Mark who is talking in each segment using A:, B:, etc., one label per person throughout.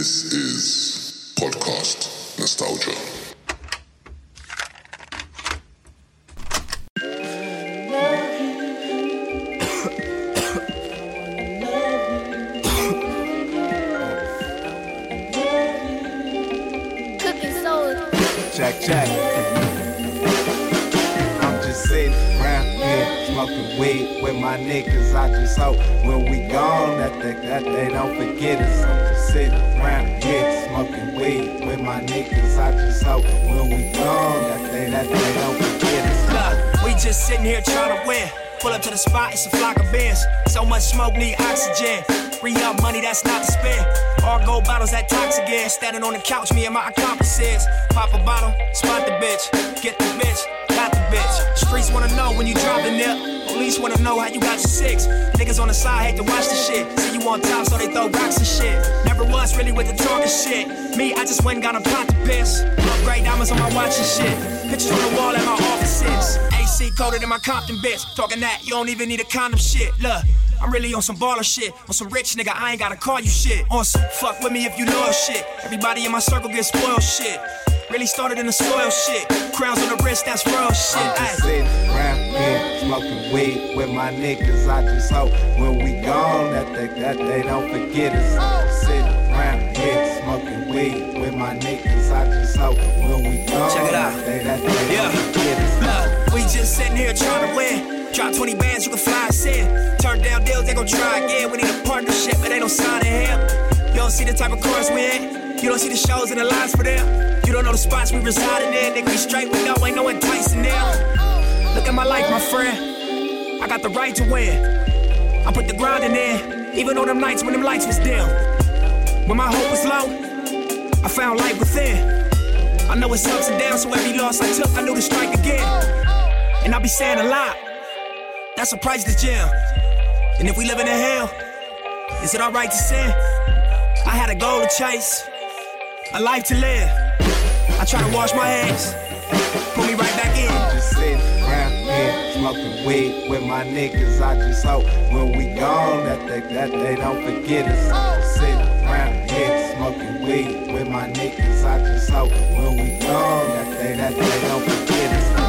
A: This is Podcast Nostalgia.
B: Cookin Soul.
C: Jack Jack. I'm just sitting around here smoking weed with my niggas. I just hope when we gone that they, that they don't forget us. Sitting around here smoking weed with my niggas. I just hope when we gone that they that they don't forget us.
D: Look, we just sitting here trying to win. Pull up to the spot, it's a flock of bins. So much smoke, need oxygen. Free up money that's not to spend. All gold bottles that tox again. Standing on the couch, me and my accomplices. Pop a bottle, spot the bitch. Get the bitch, got the bitch. Streets wanna know when you drop the nip. Police wanna know how you got your six. Niggas on the side hate to watch the shit. See you on top, so they throw rocks and shit. Never was really with the talking shit. Me, I just went and got a pot to piss. Upgrade diamonds on my watch and shit. Pictures on the wall at my offices. AC coated in my Compton bitch. Talking that, you don't even need a condom shit. Look. I'm really on some baller shit. On some rich nigga, I ain't gotta call you shit. On some fuck with me if you love shit. Everybody in my circle get spoiled shit. Really started in the soil shit. Crowns on the wrist, that's real shit.
C: I'm just smoking weed with my niggas. I just hope when we gone that they that they don't forget us. Sitting around here smoking weed with my niggas. I just hope when we gone
D: Check it out.
C: that they that they
D: Yeah.
C: don't forget us.
D: Look, we just sitting here trying to win. Drop 20 bands, you can fly us in. Turn down deals, they gon' try again. We need a partnership, but they don't sign in here. You don't see the type of chorus we in. You don't see the shows and the lines for them. You don't know the spots we residing in. Nigga, we straight, we know ain't no enticing them. Look at my life, my friend. I got the right to win. I put the grinding in, there, even on them nights when them lights was dim. When my hope was low, I found light within. I know it's ups and downs, so every loss I took, I knew to strike again. And I be saying a lot. That's a price to jail. And if we live in a hell, is it alright to sin? I had a goal to chase, a life to live. I try to wash my hands, put me right back in.
C: Smoking weed with my niggas. I just hope when we gone that they that they don't forget us. Sitting around here smoking weed with my niggas. I just hope when we gone that they that they don't forget us.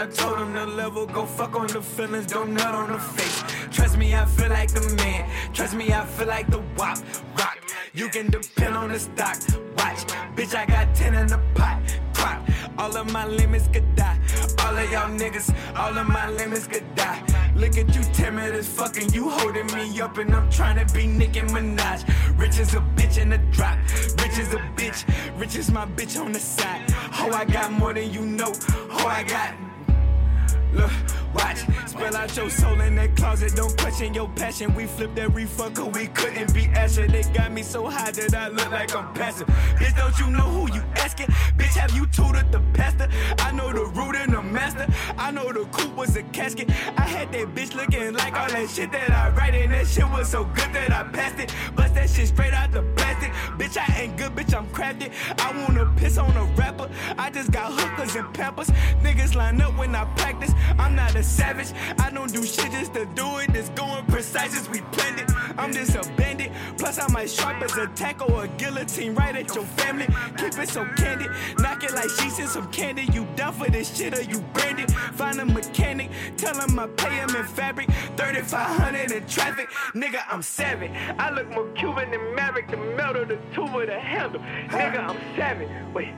E: I told him the level, go fuck on the feelings, don't nut on the face. Trust me, I feel like the man. Trust me, I feel like the wop. Rock. You can depend on the stock. Watch. Bitch, I got 10 in the pot. Crop. All of my limits could die. All of y'all niggas, all of my limits could die. Look at you timid as fucking you holding me up and I'm trying to be Nicki Minaj. Rich as a bitch in the drop. Rich as a bitch. Rich as my bitch on the side. Oh, I got more than you know. Oh, I got. Out your soul in that closet. Don't question your passion. We flipped every fucker, we couldn't be Asher. They got me so high that I look like I'm passive. Bitch, don't you know who you asking? Bitch, have you tutored the pastor? I know the root and the master. I know the coupe was a casket. I had that bitch looking like all that shit that I write, and that shit was so good that I passed it. Bust that shit straight out the plastic. Bitch, I ain't good, bitch, I'm crafted. I wanna piss on a rapper. I just got hookers and pampers. Niggas line up when I practice. I'm not a savage. I don't do shit just to do it. It's going precise as we planned it. I'm just a bandit. Plus I might sharp as a tackle or a guillotine right at your family. Keep it so candid, knock it like she's in some candy. You down for this shit or you branded? Find a mechanic, tell him I pay him in fabric. 3500 in traffic, nigga, I'm savage. I look more Cuban than Maverick, the metal, the tube, the handle. Nigga, I'm savage. Wait,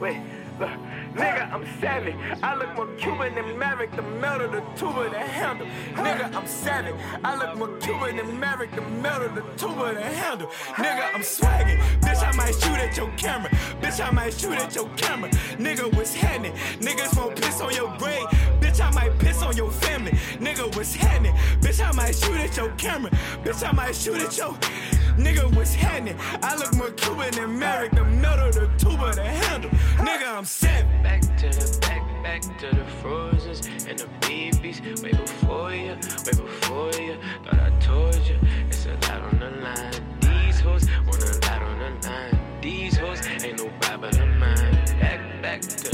E: wait, look. Nigga, I'm savage. I look more Cuban than Maverick, the metal, the tuba, the handle. Nigga, I'm savage. I look more Cuban than Maverick, the metal, the tuba, the handle. Nigga, I'm swagging. Bitch, I might shoot at your camera. Bitch, I might shoot at your camera. Nigga, what's happening? Niggas won't piss on your grave. Bitch, I might piss on your family. Nigga, what's happening? Bitch, I might shoot at your camera. Bitch, I might shoot at your. Nigga, what's happening? I look more Cuban than Merrick, the metal, the tuba, the handle. Nigga, I'm set.
B: Back to the back, back to the frozens and the babies. Way before you, way before you. Thought I told you, it's a lot on the line. These hoes want a lot on the line. These hoes ain't no Bible of mine. Back, back to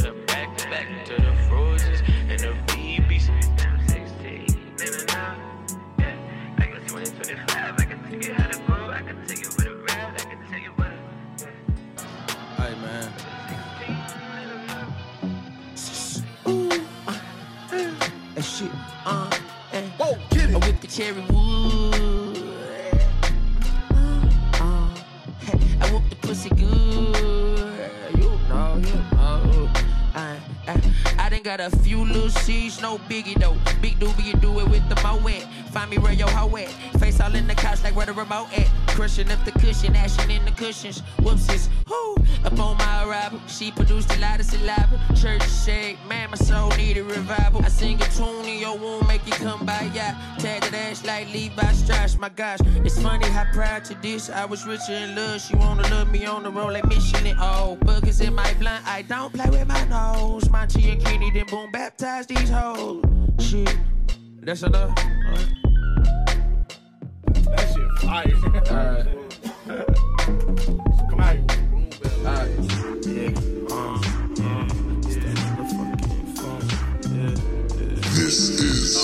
F: cherry wood. Uh, uh I whoop the pussy good. You know, you know. I, I, I done got a few little C's, no biggie though. Big doobie, you do it with the mo wet. Find me where your hoe at. Face all in the couch like where the remote at. Crushing up the cushion, ashing in the cushions. Whoopsies, whoo. Up on my arrival, she produced a lot of saliva. Church shake, man, my soul need a revival. I sing a tune in your womb, make you come by, yeah. Tag that ass like Levi Strauss, my gosh. It's funny how prior to this, I was richer in love. She wanna love me on the road like Michelin. Oh, boogers in my blunt, I don't play with my nose. Monte and Kenny, then boom, baptize these hoes. Shit, that's enough.
A: This is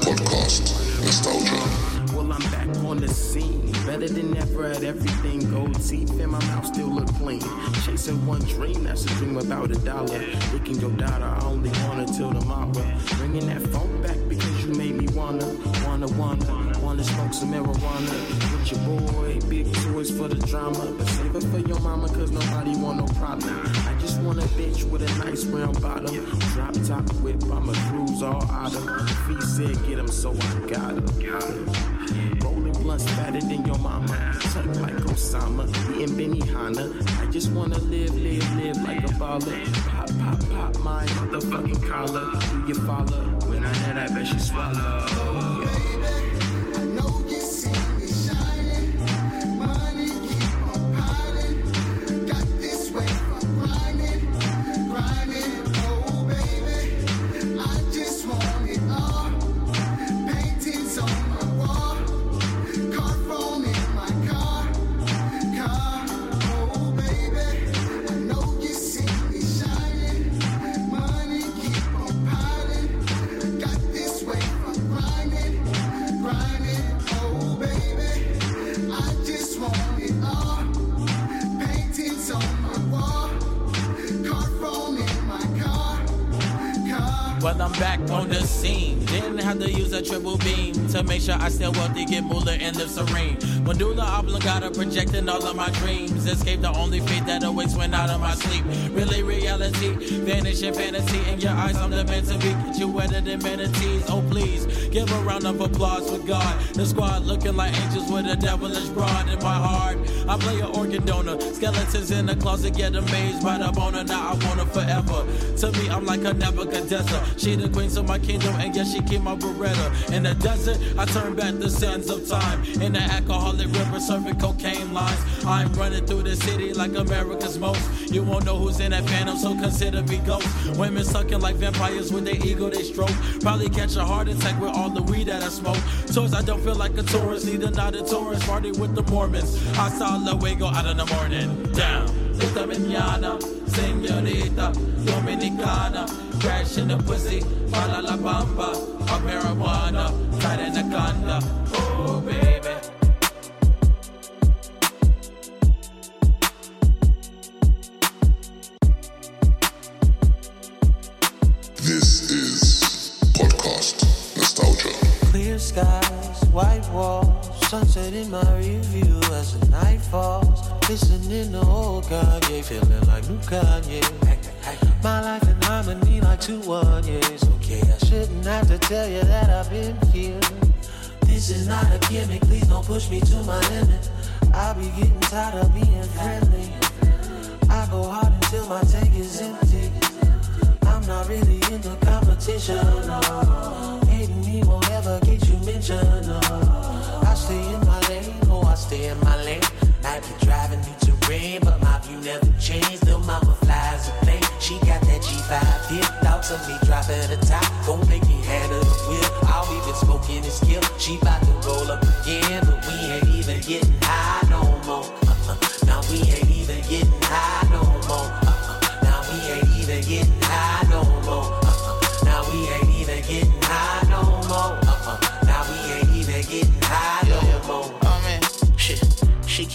A: Podcast Nostalgia.
G: Well, I'm back on the scene. Better than ever at everything. Gold teeth and my mouth still look clean. Chasing one dream, that's a dream about a dollar. Licking your daughter, I only want her till tomorrow. Bringing that phone back because you made me wanna, wanna, wanna, wanna smoke some marijuana. With your boy, big toys for the drama. But save it for your mama, cause nobody want no problem. I just want a bitch with a nice round bottom. Drop top whip, I'ma cruise all autumn. Feet said get 'em, so I got 'em. Rolling blunts fatter than your mama. Tuck like Osama, eating Benihana. I just wanna live, live, live like a baller. Pop, pop, pop my motherfucking collar. Do you follow? When I hear that, bet she swallow.
H: I still wealthy, get moolah, and live serene. Medulla oblongata projecting all of my dreams. Escape the only fate that awaits when out of my sleep. Really, reality, vanishing fantasy in your eyes. I'm the man to be. Get you wetter than manatees. Oh, please, give a round of applause for God. The squad looking like angels with a devilish broad in my heart. I play an organ donor. Skeletons in the closet get amazed by the boner. Now I want her forever. To me, I'm like a Nebuchadnezzar. She the queen of my kingdom, and yes, she keep my Beretta. In the desert, I turn back the sands of time. In the alcoholic river, serving cocaine lines. I'm running through the city like America's most. You won't know who's in that phantom, so consider me ghost. Women sucking like vampires with their ego, they stroke. Probably catch a heart attack with all the weed that I smoke. Tours, I don't feel like a tourist, neither not a tourist. Party with the Mormons. Hasta luego out in the morning. Down. Esta mañana, señorita dominicana, crash in the pussy, mala la bamba, marijuana, tight in the conda. Oh baby.
I: In my review as the night falls. Listening to old Kanye, feeling like new Kanye. My life in harmony like two one years. Okay, I shouldn't have to tell you that I've been here. This is not a gimmick, please don't push me to my limit. I'll be getting tired of being friendly. I go hard until my tank is empty. I'm not really into competition. No. Hating me won't ever get you mentioned. No. I stay in stay in my lane. Might be driving new terrain, but my view never changed. Little mama flies a plane. She got that G5 hip. Thoughts of me dropping the top. Don't make me handle the wheel. All we been smoking is kill. She bout to roll up again, but we ain't even getting high no more. Uh-uh. Now we ain't even getting high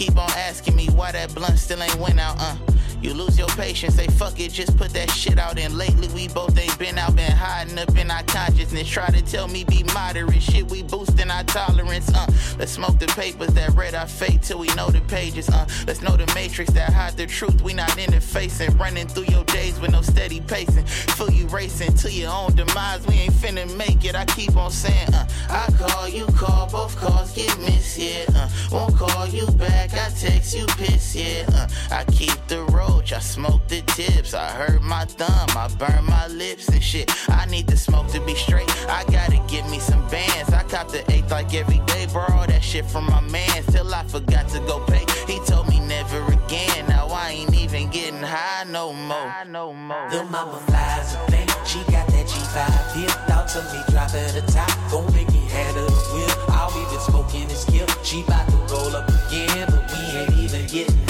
J: keep on asking me why that blunt still ain't went out, uh. You lose your patience, say fuck it, just put that shit out. And lately we both ain't been out, been hiding up in our consciousness. Try to tell me be moderate, shit we boosting our tolerance, uh. Let's smoke the papers that read our fate till we know the pages, uh. Let's know the matrix that hide the truth. We not in the interfacing, running through your days with no steady pacing. Feel you racing to your own demise. We ain't finna make it. I keep on saying, uh. I call, you call, both calls get missed, yeah. Uh. Won't call you back, I text you piss, yeah. Uh. I keep the roach, I smoke the tips. I hurt my thumb, I burn my lips and shit. I need the smoke to be straight. I gotta get me some bands. I cop the eighth like every day, borrow that shit from my man. Till I forgot to go pay. He told me never again. Now I ain't even getting high no more. no more.
I: The mama flies a thing. She got that G5 hip. Thoughts of me dropping the top. Gon' make me handle the wheel. All we been smoking is kill. She bout to roll up again, but we ain't even getting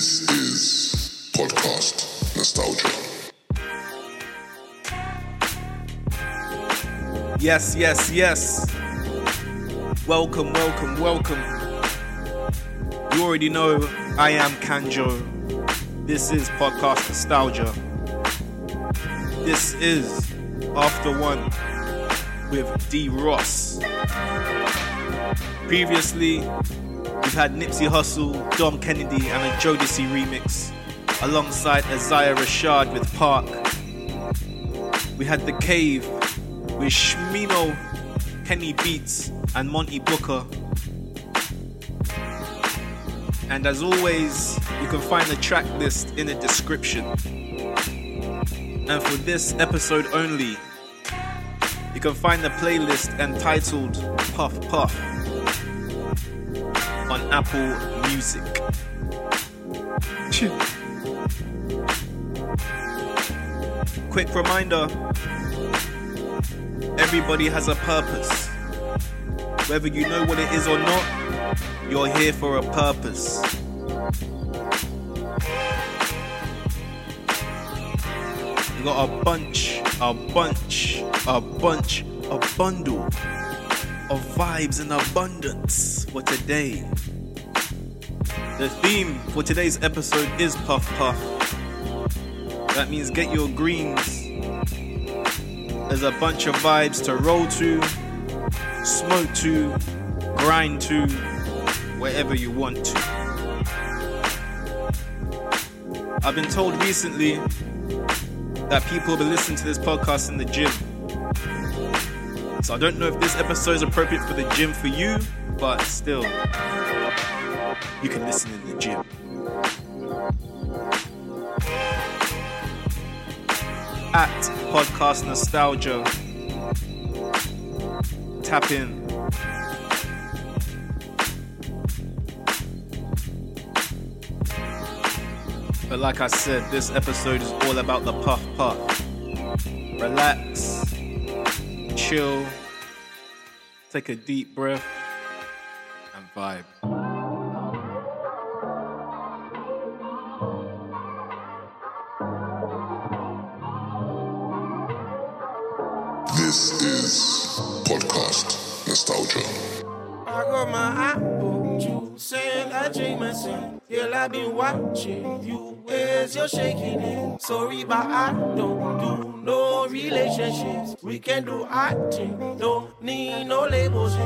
A: This is Podcast Nostalgia.
K: Yes, yes, yes. Welcome, welcome, welcome. You already know I am KVNJŌ. This is Podcast Nostalgia. This is AFTA-1 with D. Ross. Previously, we've had Nipsey Hussle, Dom Kennedy, and a Jodeci remix, alongside Isaiah Rashad with Park. We had The Cave with Smino, Kenny Beats, and Monte Booker. And as always, you can find the track list in the description. And for this episode only, you can find the playlist entitled Puff Puff Apple Music. Quick reminder everybody has a purpose. Whether you know what it is or not, you're here for a purpose. We got a bunch, a bunch, a bunch, a bundle of vibes and abundance for today. The theme for today's episode is Puff Puff. That means get your greens. There's a bunch of vibes to roll to, smoke to, grind to, wherever you want to. I've been told recently that people will listening to this podcast in the gym. So I don't know if this episode is appropriate for the gym for you, but still, you can listen in the gym. At Podcast Nostalgia, tap in. But like I said, this episode is all about the puff puff. Relax, chill, take a deep breath, and vibe.
G: Got my eyeball oh, juice and I drink my sin. Girl, I've been watching you as you're shaking it. Sorry, but I don't do no relationships. We can do acting, don't need no labels.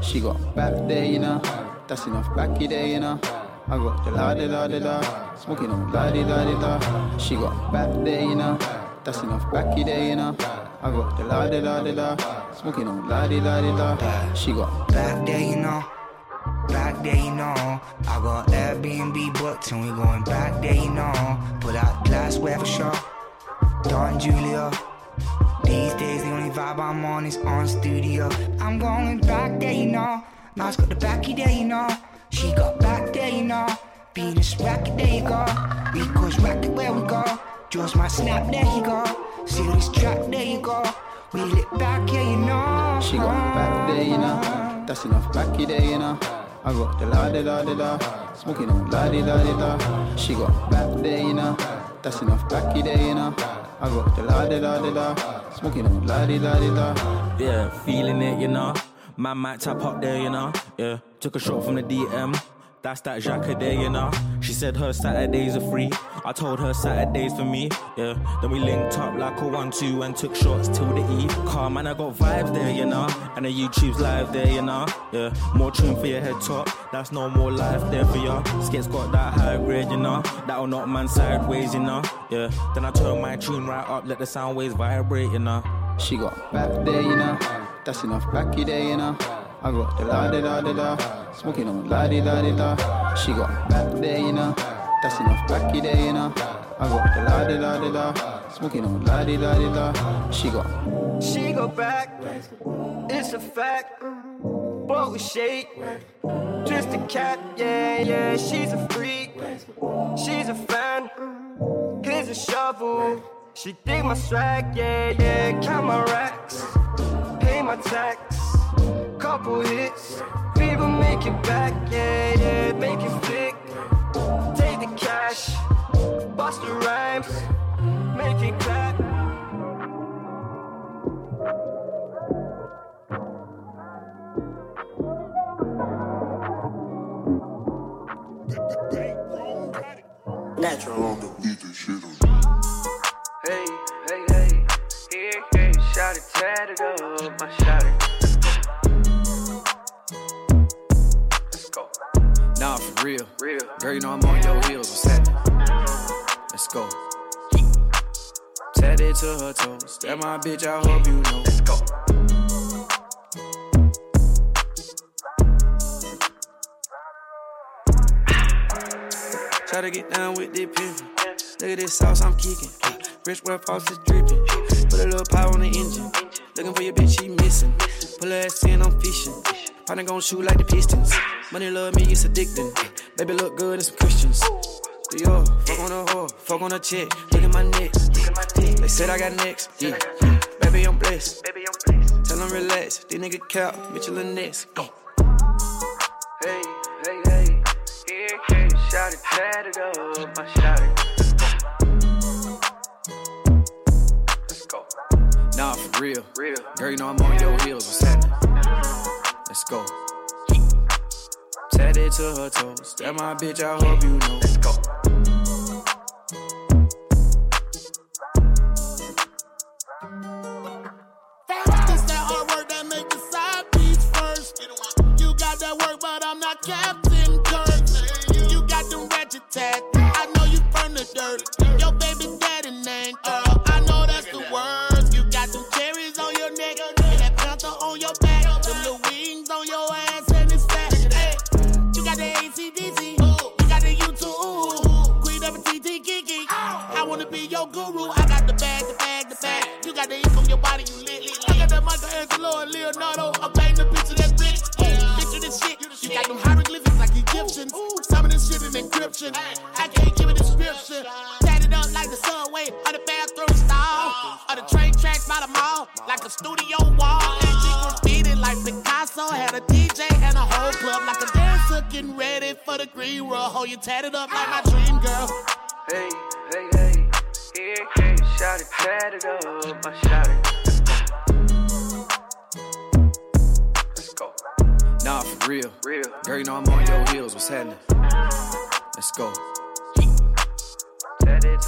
L: She got back there, you know. That's enough backy there, you know. I got the la da da da, smoking on la di la di da. She got back there, you know. That's enough backy there, you know. I got the la da da da, smoking on la di la di da. She got
M: back there, you know. Back there, you know. I got Airbnb booked and we going back there, you know. Put out glassware for sure. Don Julio. These days, the only vibe I'm on is on studio. I'm going back there, you know. Nas got the backy there, you know. She got back there, you know. Venus racket, there you go. Rico's racket, where we go. Jaws my snap, there you go. See this track, there you go. Wheel it back, yeah, you know.
L: She got back there, you know. That's enough backy there, you know. I got the la da la da da, smoking on la di la di da. She got back there, you know. That's enough backy there, you know. I got the la da la da da, smoking on la di la di da.
N: Yeah, feeling it, you know. Man might tap up there, you know. Yeah, took a shot from the DM. That's that Jacques there, you know. She said her Saturdays are free. I told her Saturdays for me, yeah. Then we linked up like a one-two and took shots till the E. Car man, I got vibes there, you know. And the YouTube's live there, you know. Yeah, more trim for your head top. That's no more life there for ya. Skits got that high grade, you know. That'll knock man sideways, you know. Yeah. Then I turn my tune right up, let the sound waves vibrate, you know.
L: She got back there, you know. That's enough backy there, you know. I got the la da da da da, smoking on la di la di da. She got back there, you know. That's enough backy there, you know. I got the la da da da da, smoking on la di la di da. She got.
O: She go back, it's a fact. But we shake, just a cat, yeah, yeah. She's a freak, she's a fan. Here's a shovel. She dig my swag, yeah, yeah. Count my racks, pay my tax. Couple hits, people make it back, yeah, yeah. Make it flick, take the cash, bust the rhymes, make it clap.
A: Natural on the beat and shit
B: Hey, hey, hey, hey, hey, shout it, tatted up, my shout it.
P: Real.
B: Real.
P: Girl, you know I'm on your heels. What's happening? Let's go. Tatted to her toes. That my bitch, I hope you know.
B: Let's go.
P: Try to get down with the pimpin'. Look at this sauce I'm kicking. Rich where false is dripping. Put a little power on the engine. Looking for your bitch, she missing. Pull her ass in, I'm fishing. Partner gon' shoot like the Pistons. Money love me, it's addicting. Baby look good and some Christians. Yo, fuck on a whore, fuck on the chick. Look at my neck. They said I got next. Yeah. Baby, I'm blessed. Tell them relax. These nigga cap, Mitchell and Ness. Go.
B: Hey, hey, hey, hey, hey, shout it, tatted up, my shout it. Let's go.
P: Nah, for real.
B: Real.
P: Girl, you know I'm on your heels. What's happening? Let's go. Tatted to her toes. That my bitch, I hope you know.
B: Let's go.
Q: It's that hard work that make the side piece first. You got that work, but I'm not Captain Leonardo. I'm painting a picture that's rich. Yeah, picture this shit. You got them hieroglyphics like Egyptians. Some of this shit in encryption. I can't give a description. Tatted up like the subway or the bathroom stall. Or the train tracks by the mall. Like a studio wall. And she graffiti like Picasso. Had a DJ and a whole club like a dancer getting ready for the green roll. Hold you tatted up like my dream girl.
B: Hey, hey, hey, hey, hey, shout it, tatted up,
G: you know I'm on your heels. What's happening? Let's go.
P: Said it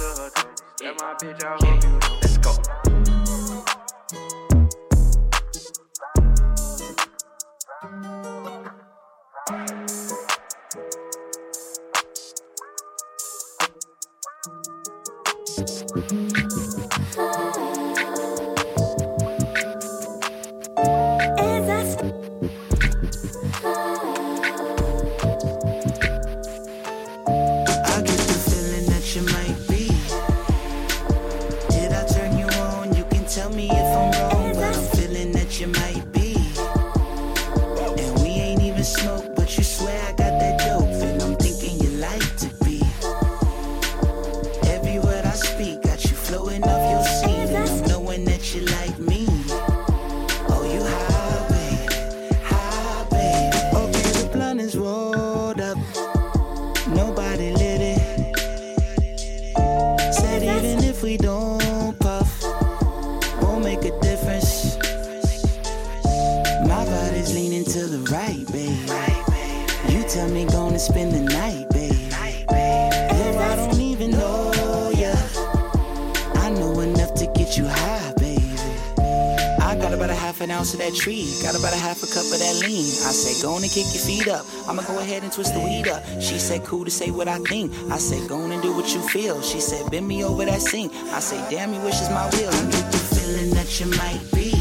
O: said, cool to say what I think. I said, go on and do what you feel. She said, bend me over that sink. I said, damn, you wish is my will. I get the feeling that you might be.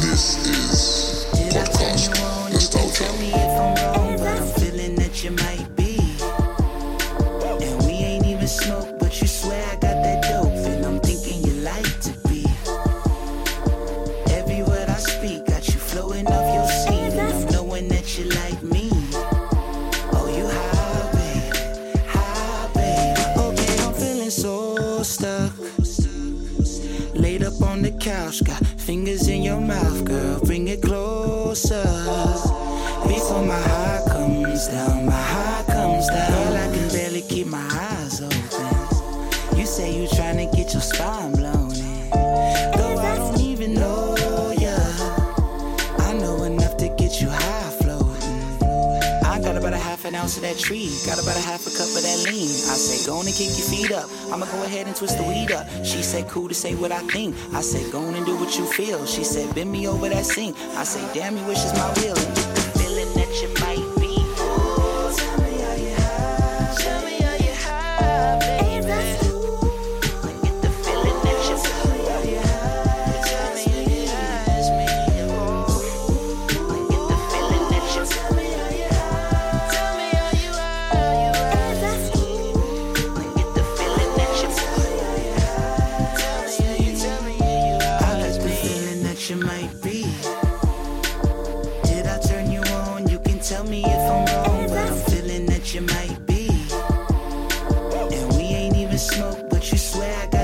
A: This is
O: got fingers in your mouth, girl. Bring it closer. Before my heart comes down, my heart comes down. Girl, I can barely keep my eyes open. You say you tryna get your spine blown in. Girl, I don't even know ya. I know enough to get you high floating. I got about a half an ounce of that tree, got about a half cup of that lean. I say, go on and kick your feet up. I'ma go ahead and twist the weed up. She said, cool to say what I think. I said, go on and do what you feel. She said, bend me over that sink. I say, damn, you wish is my will. smoke, but you swear I
F: got.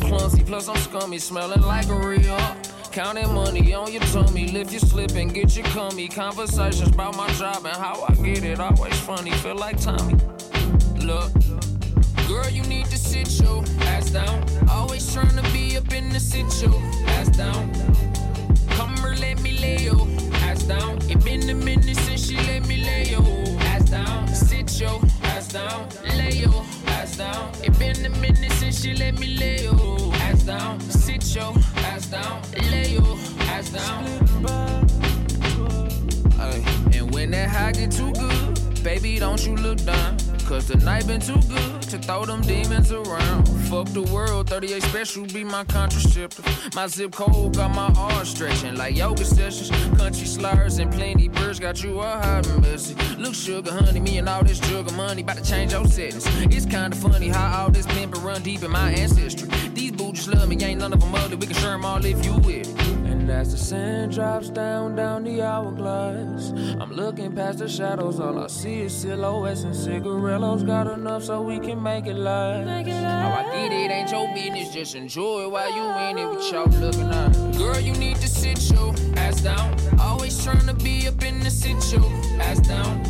F: I'm clumsy, plus I'm scummy, smelling like a real. Counting money on your tummy, lift your slip and get your cummy. Conversations about my job and how I get it, always funny, feel like Tommy. Look, girl, you need to sit your ass down. Always trying to be up in the sit your ass down. Come or let me lay your ass down. It been a minute since she let me lay your ass down. Sit your ass down, lay your ass down. It been a minute since she let me lay your ass down. Sit your ass down, lay your ass down. Ay, and when that high get too good, baby, don't you look down. Cause the night been too good to throw them demons around. Fuck the world, 38 special be my contraceptive. My zip code got my arms stretching like yoga sessions. Country slurs and plenty birds got you a hot messy. Look, sugar, honey, me and all this sugar money about to change your settings. It's kinda funny how all this pimpin' run deep in my ancestry. These boots love me, ain't none of them ugly. We can share them all if you with it. And as the sand drops down, down the hourglass, I'm looking past the shadows. All I see is silhouettes and cigarillos. Got enough so we can make it last. How I get it ain't your business, just enjoy it while you in it with y'all looking at. Girl, you need to sit your ass down. Always trying to be up in the sit your ass down.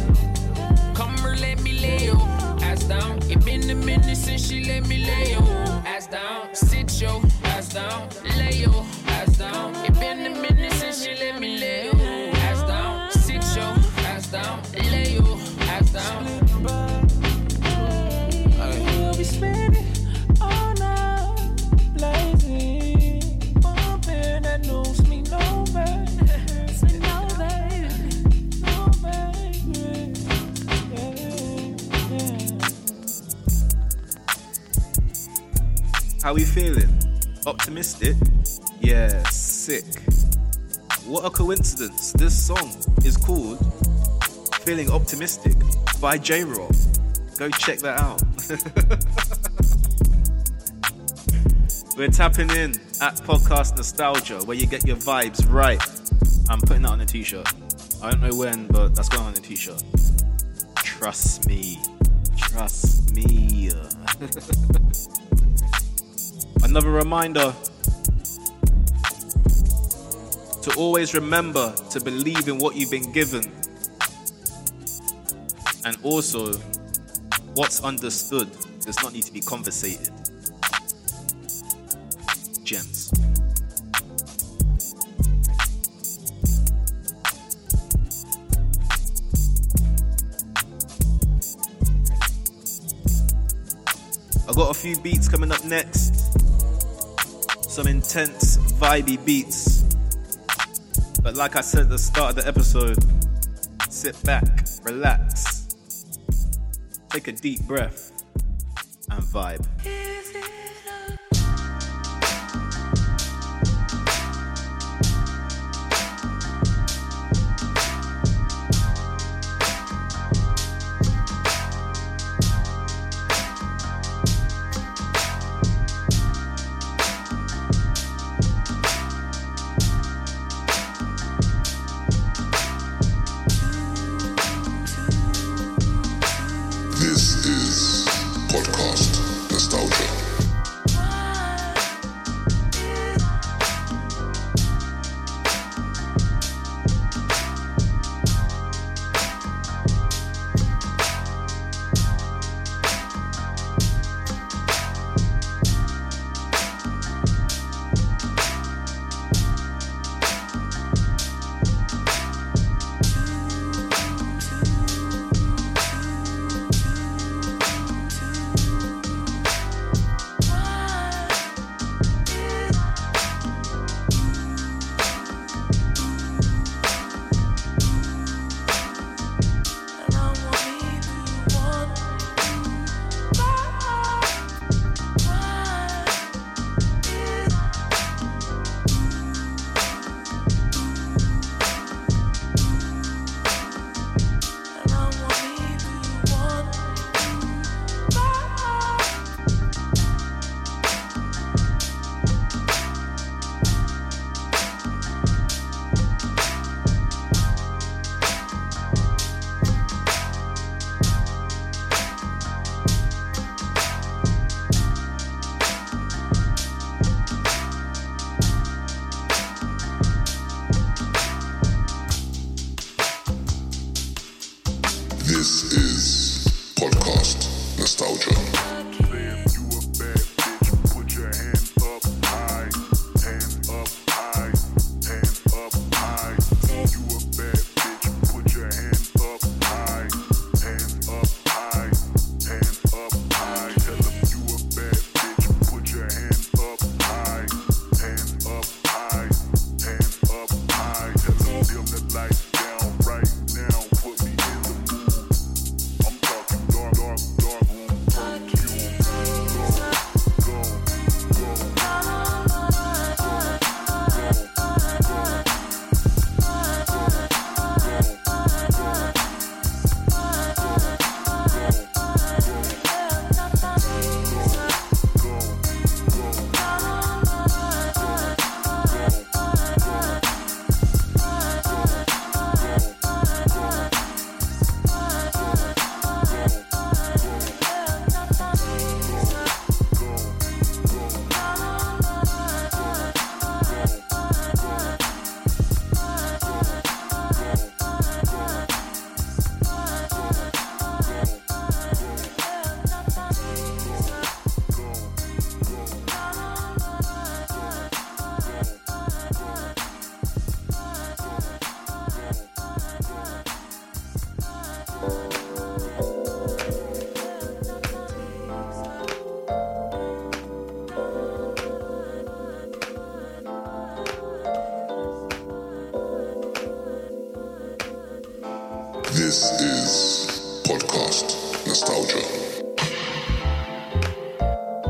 F: Come or let me lay your ass down. It been a minute since she let me lay your
K: Optimistic? Yeah, sick. What a coincidence. This song is called Feeling Optimistic by J Robb. Go check that out. We're tapping in at Podcast Nostalgia where you get your vibes right. I'm putting that on a t shirt. I don't know when, but that's going on a t shirt. Trust me. Trust me. Another reminder to always remember to believe in what you've been given. And also, what's understood does not need to be conversated. Gems. I got a few beats coming up next. Some intense, vibey beats. But like I said at the start of the episode, sit back, relax, take a deep breath, and vibe.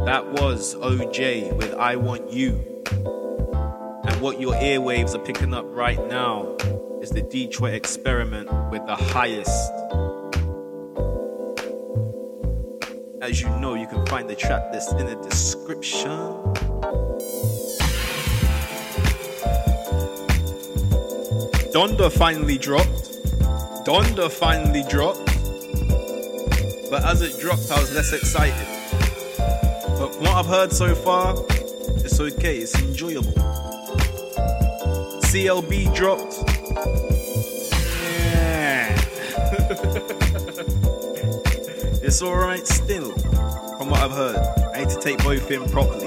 K: That was Oje with I Want You. And what your airwaves are picking up right now is the Detroit experiment with the highest. As you know, you can find the track list in the description. Donda finally dropped. Donda finally dropped. But as it dropped, I was less excited. I've heard so far, it's okay, it's enjoyable. CLB dropped. Yeah. it's alright still, from what I've heard. I need to take both in properly.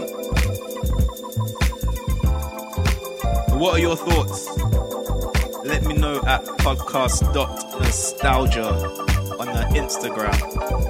K: What are your thoughts? Let me know at podcast.nostalgia on the Instagram.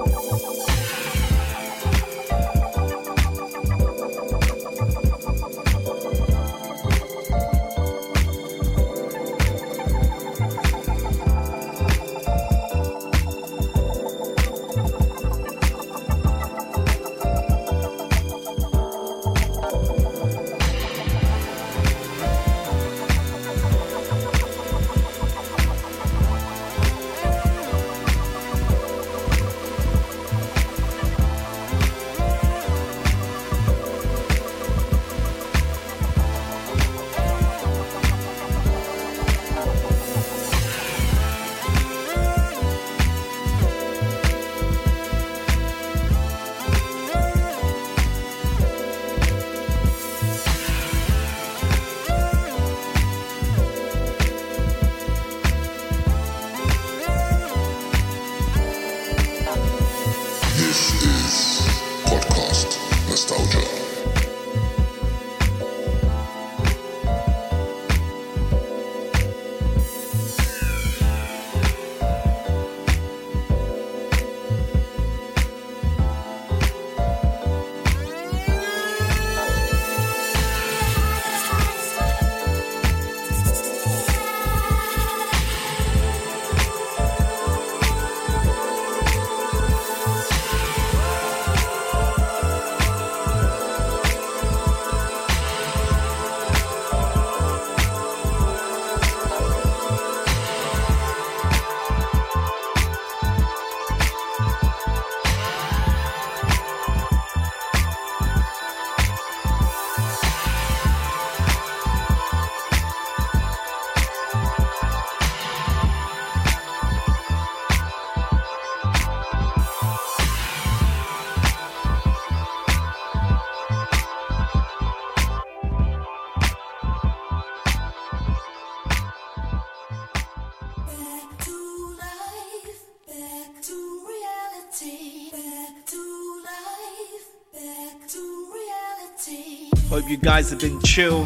K: You guys have been chill.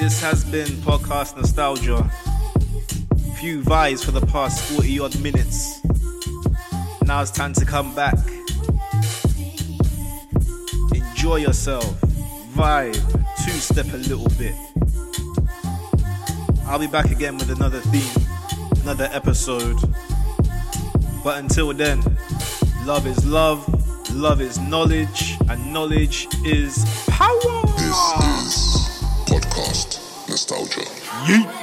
K: This has been Podcast Nostalgia. Few vibes for the past 40 odd minutes. Now it's time to come back. Enjoy yourself. Vibe. Two step a little bit. I'll be back again with another theme, another episode. But until then, love is love, love is knowledge, and knowledge is power.
A: This is Podcast Nostalgia.
K: Yeet.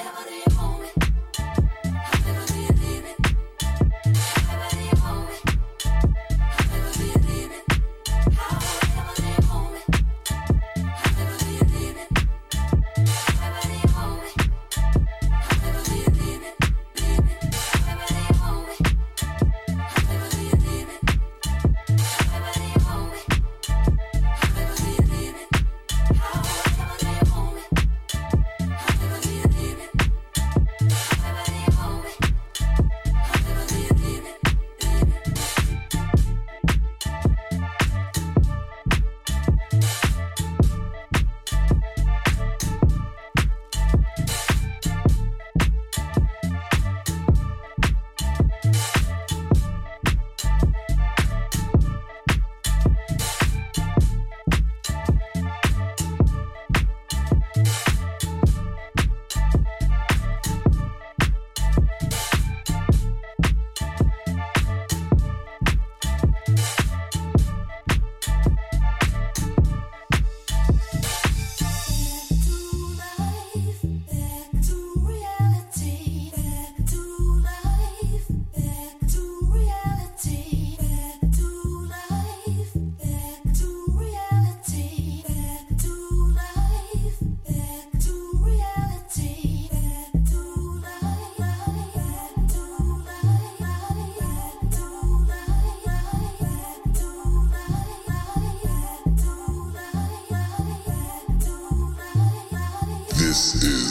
A: This is